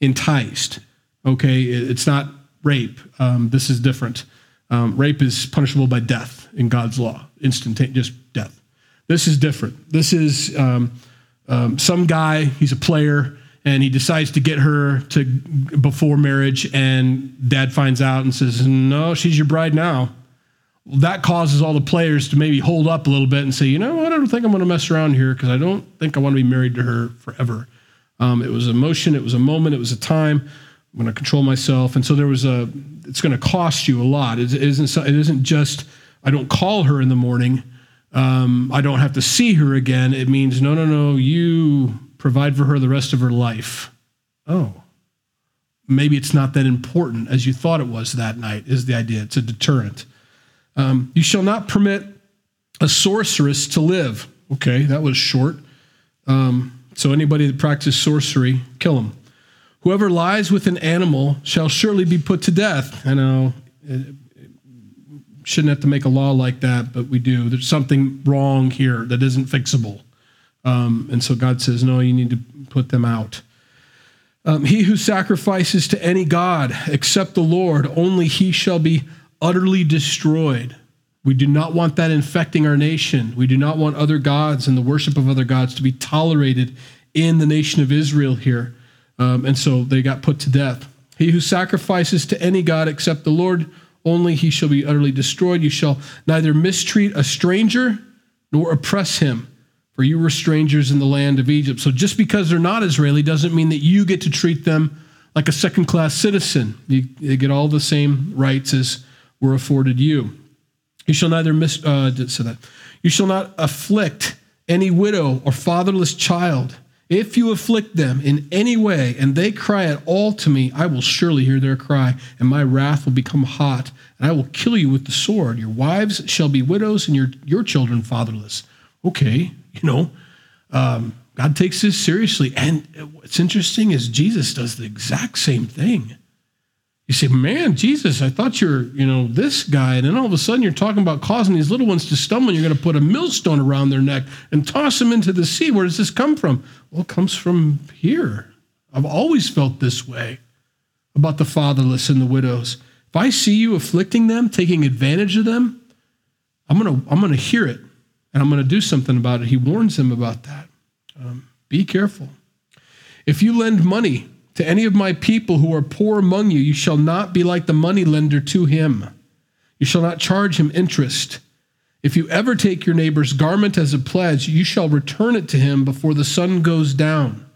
enticed. Okay, it's not rape. Um, this is different. Um, rape is punishable by death in God's law, instantaneous, just death. This is different. This is um, um, some guy. He's a player, and he decides to get her to before marriage, and dad finds out and says, "No, she's your bride now." Well, that causes all the players to maybe hold up a little bit and say, "You know what? I don't think I'm going to mess around here because I don't think I want to be married to her forever." Um, it was a motion. It was a moment. It was a time. I'm going to control myself. And so there was a, it's going to cost you a lot. It isn't, it isn't just, I don't call her in the morning. Um, I don't have to see her again. It means, no, no, no, you provide for her the rest of her life. Oh, maybe it's not that important as you thought it was that night, is the idea. It's a deterrent. Um, you shall not permit a sorceress to live. Okay, that was short. Um, so anybody that practices sorcery, kill them. Whoever lies with an animal shall surely be put to death. I know it, shouldn't have to make a law like that, but we do. There's something wrong here that isn't fixable. Um, and so God says, no, you need to put them out. Um, he who sacrifices to any God except the Lord, only he shall be utterly destroyed. We do not want that infecting our nation. We do not want other gods and the worship of other gods to be tolerated in the nation of Israel here. Um, and so they got put to death. He who sacrifices to any God except the Lord only, he shall be utterly destroyed. You shall neither mistreat a stranger nor oppress him, for you were strangers in the land of Egypt. So just because they're not Israeli doesn't mean that you get to treat them like a second class citizen. You, get all the same rights as were afforded you. You shall neither miss, uh, so that you shall not afflict any widow or fatherless child. If you afflict them in any way and they cry at all to me, I will surely hear their cry, and my wrath will become hot, and I will kill you with the sword. Your wives shall be widows, and your, your children fatherless. Okay, you know, um, God takes this seriously. And what's interesting is Jesus does the exact same thing. You say, man, Jesus, I thought you're, you know, this guy. And then all of a sudden you're talking about causing these little ones to stumble. And You're going to put a millstone around their neck and toss them into the sea. Where does this come from? Well, it comes from here. I've always felt this way about the fatherless and the widows. If I see you afflicting them, taking advantage of them, I'm going to, I'm going to hear it and I'm going to do something about it. He warns them about that. Um, be careful. If you lend money to any of my people who are poor among you, you shall not be like the money lender to him. You shall not charge him interest. If you ever take your neighbor's garment as a pledge, you shall return it to him before the sun goes down.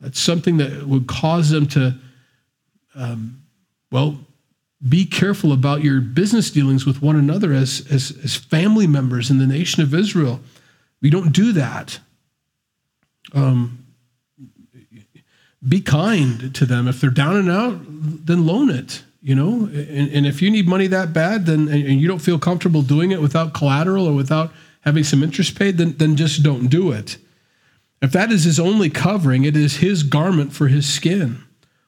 That's something that would cause them to, um, well, be careful about your business dealings with one another as, as, as family members in the nation of Israel. We don't do that. Um, be kind to them. If they're down and out, then loan it. You know, and, and if you need money that bad, then and you don't feel comfortable doing it without collateral or without having some interest paid, then then just don't do it. If that is his only covering, it is his garment for his skin.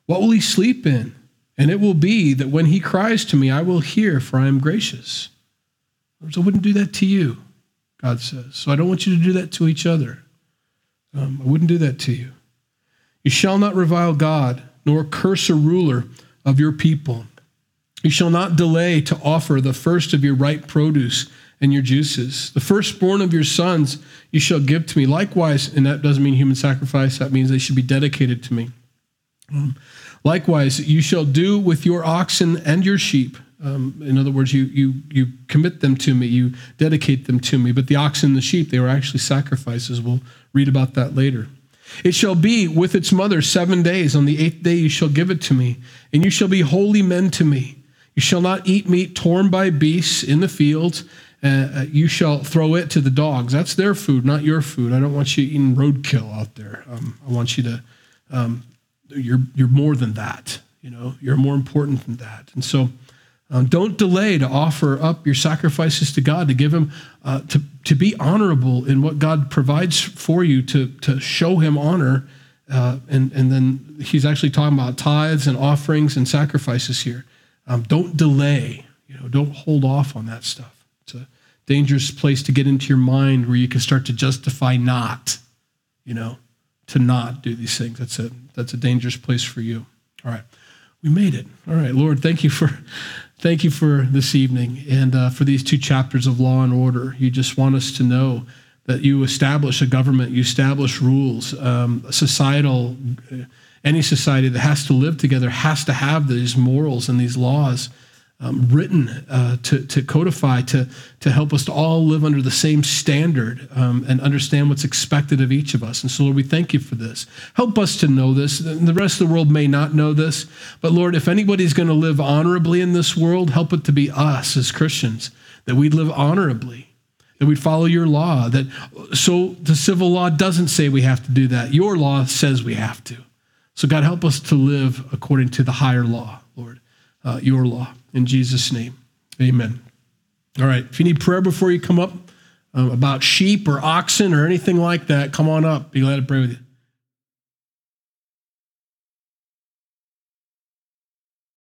What will he sleep in? And it will be that when he cries to me, I will hear, for I am gracious. I wouldn't do that to you, God says. So I don't want you to do that to each other. Um, I wouldn't do that to you. You shall not revile God, nor curse a ruler of your people. You shall not delay to offer the first of your ripe produce and your juices. The firstborn of your sons you shall give to me. Likewise, and that doesn't mean human sacrifice, that means they should be dedicated to me. Um, likewise, you shall do with your oxen and your sheep. Um, in other words, you, you, you commit them to me, you dedicate them to me. But the oxen and the sheep, they were actually sacrifices. We'll read about that later. It shall be with its mother seven days. On the eighth day you shall give it to me, and you shall be holy men to me. You shall not eat meat torn by beasts in the fields. Uh, uh, you shall throw it to the dogs. That's their food, not your food. I don't want you eating roadkill out there. Um, I want you to. Um, you're you're more than that. You know, you're more important than that. And so, um, don't delay to offer up your sacrifices to God, to give Him, uh, to, to be honorable in what God provides for you, to, to show Him honor. Uh, and, and then He's actually talking about tithes and offerings and sacrifices here. Um, don't delay, you know, don't hold off on that stuff. It's a dangerous place to get into your mind where you can start to justify not, you know, to not do these things. That's a, that's a dangerous place for you. All right. We made it. All right, Lord, thank you for thank you for this evening and uh, for these two chapters of law and order. You just want us to know that you establish a government, you establish rules, um, societal, any society that has to live together has to have these morals and these laws um, written uh, to, to codify, to, to help us to all live under the same standard um, and understand what's expected of each of us. And so, Lord, we thank you for this. Help us to know this. The rest of the world may not know this, but Lord, if anybody's going to live honorably in this world, help it to be us as Christians, that we'd live honorably. That we'd follow your law. That so the civil law doesn't say we have to do that. Your law says we have to. So God help us to live according to the higher law, Lord, uh, your law. In Jesus' name, amen. All right, if you need prayer before you come up um, about sheep or oxen or anything like that, come on up. Be glad to pray with you.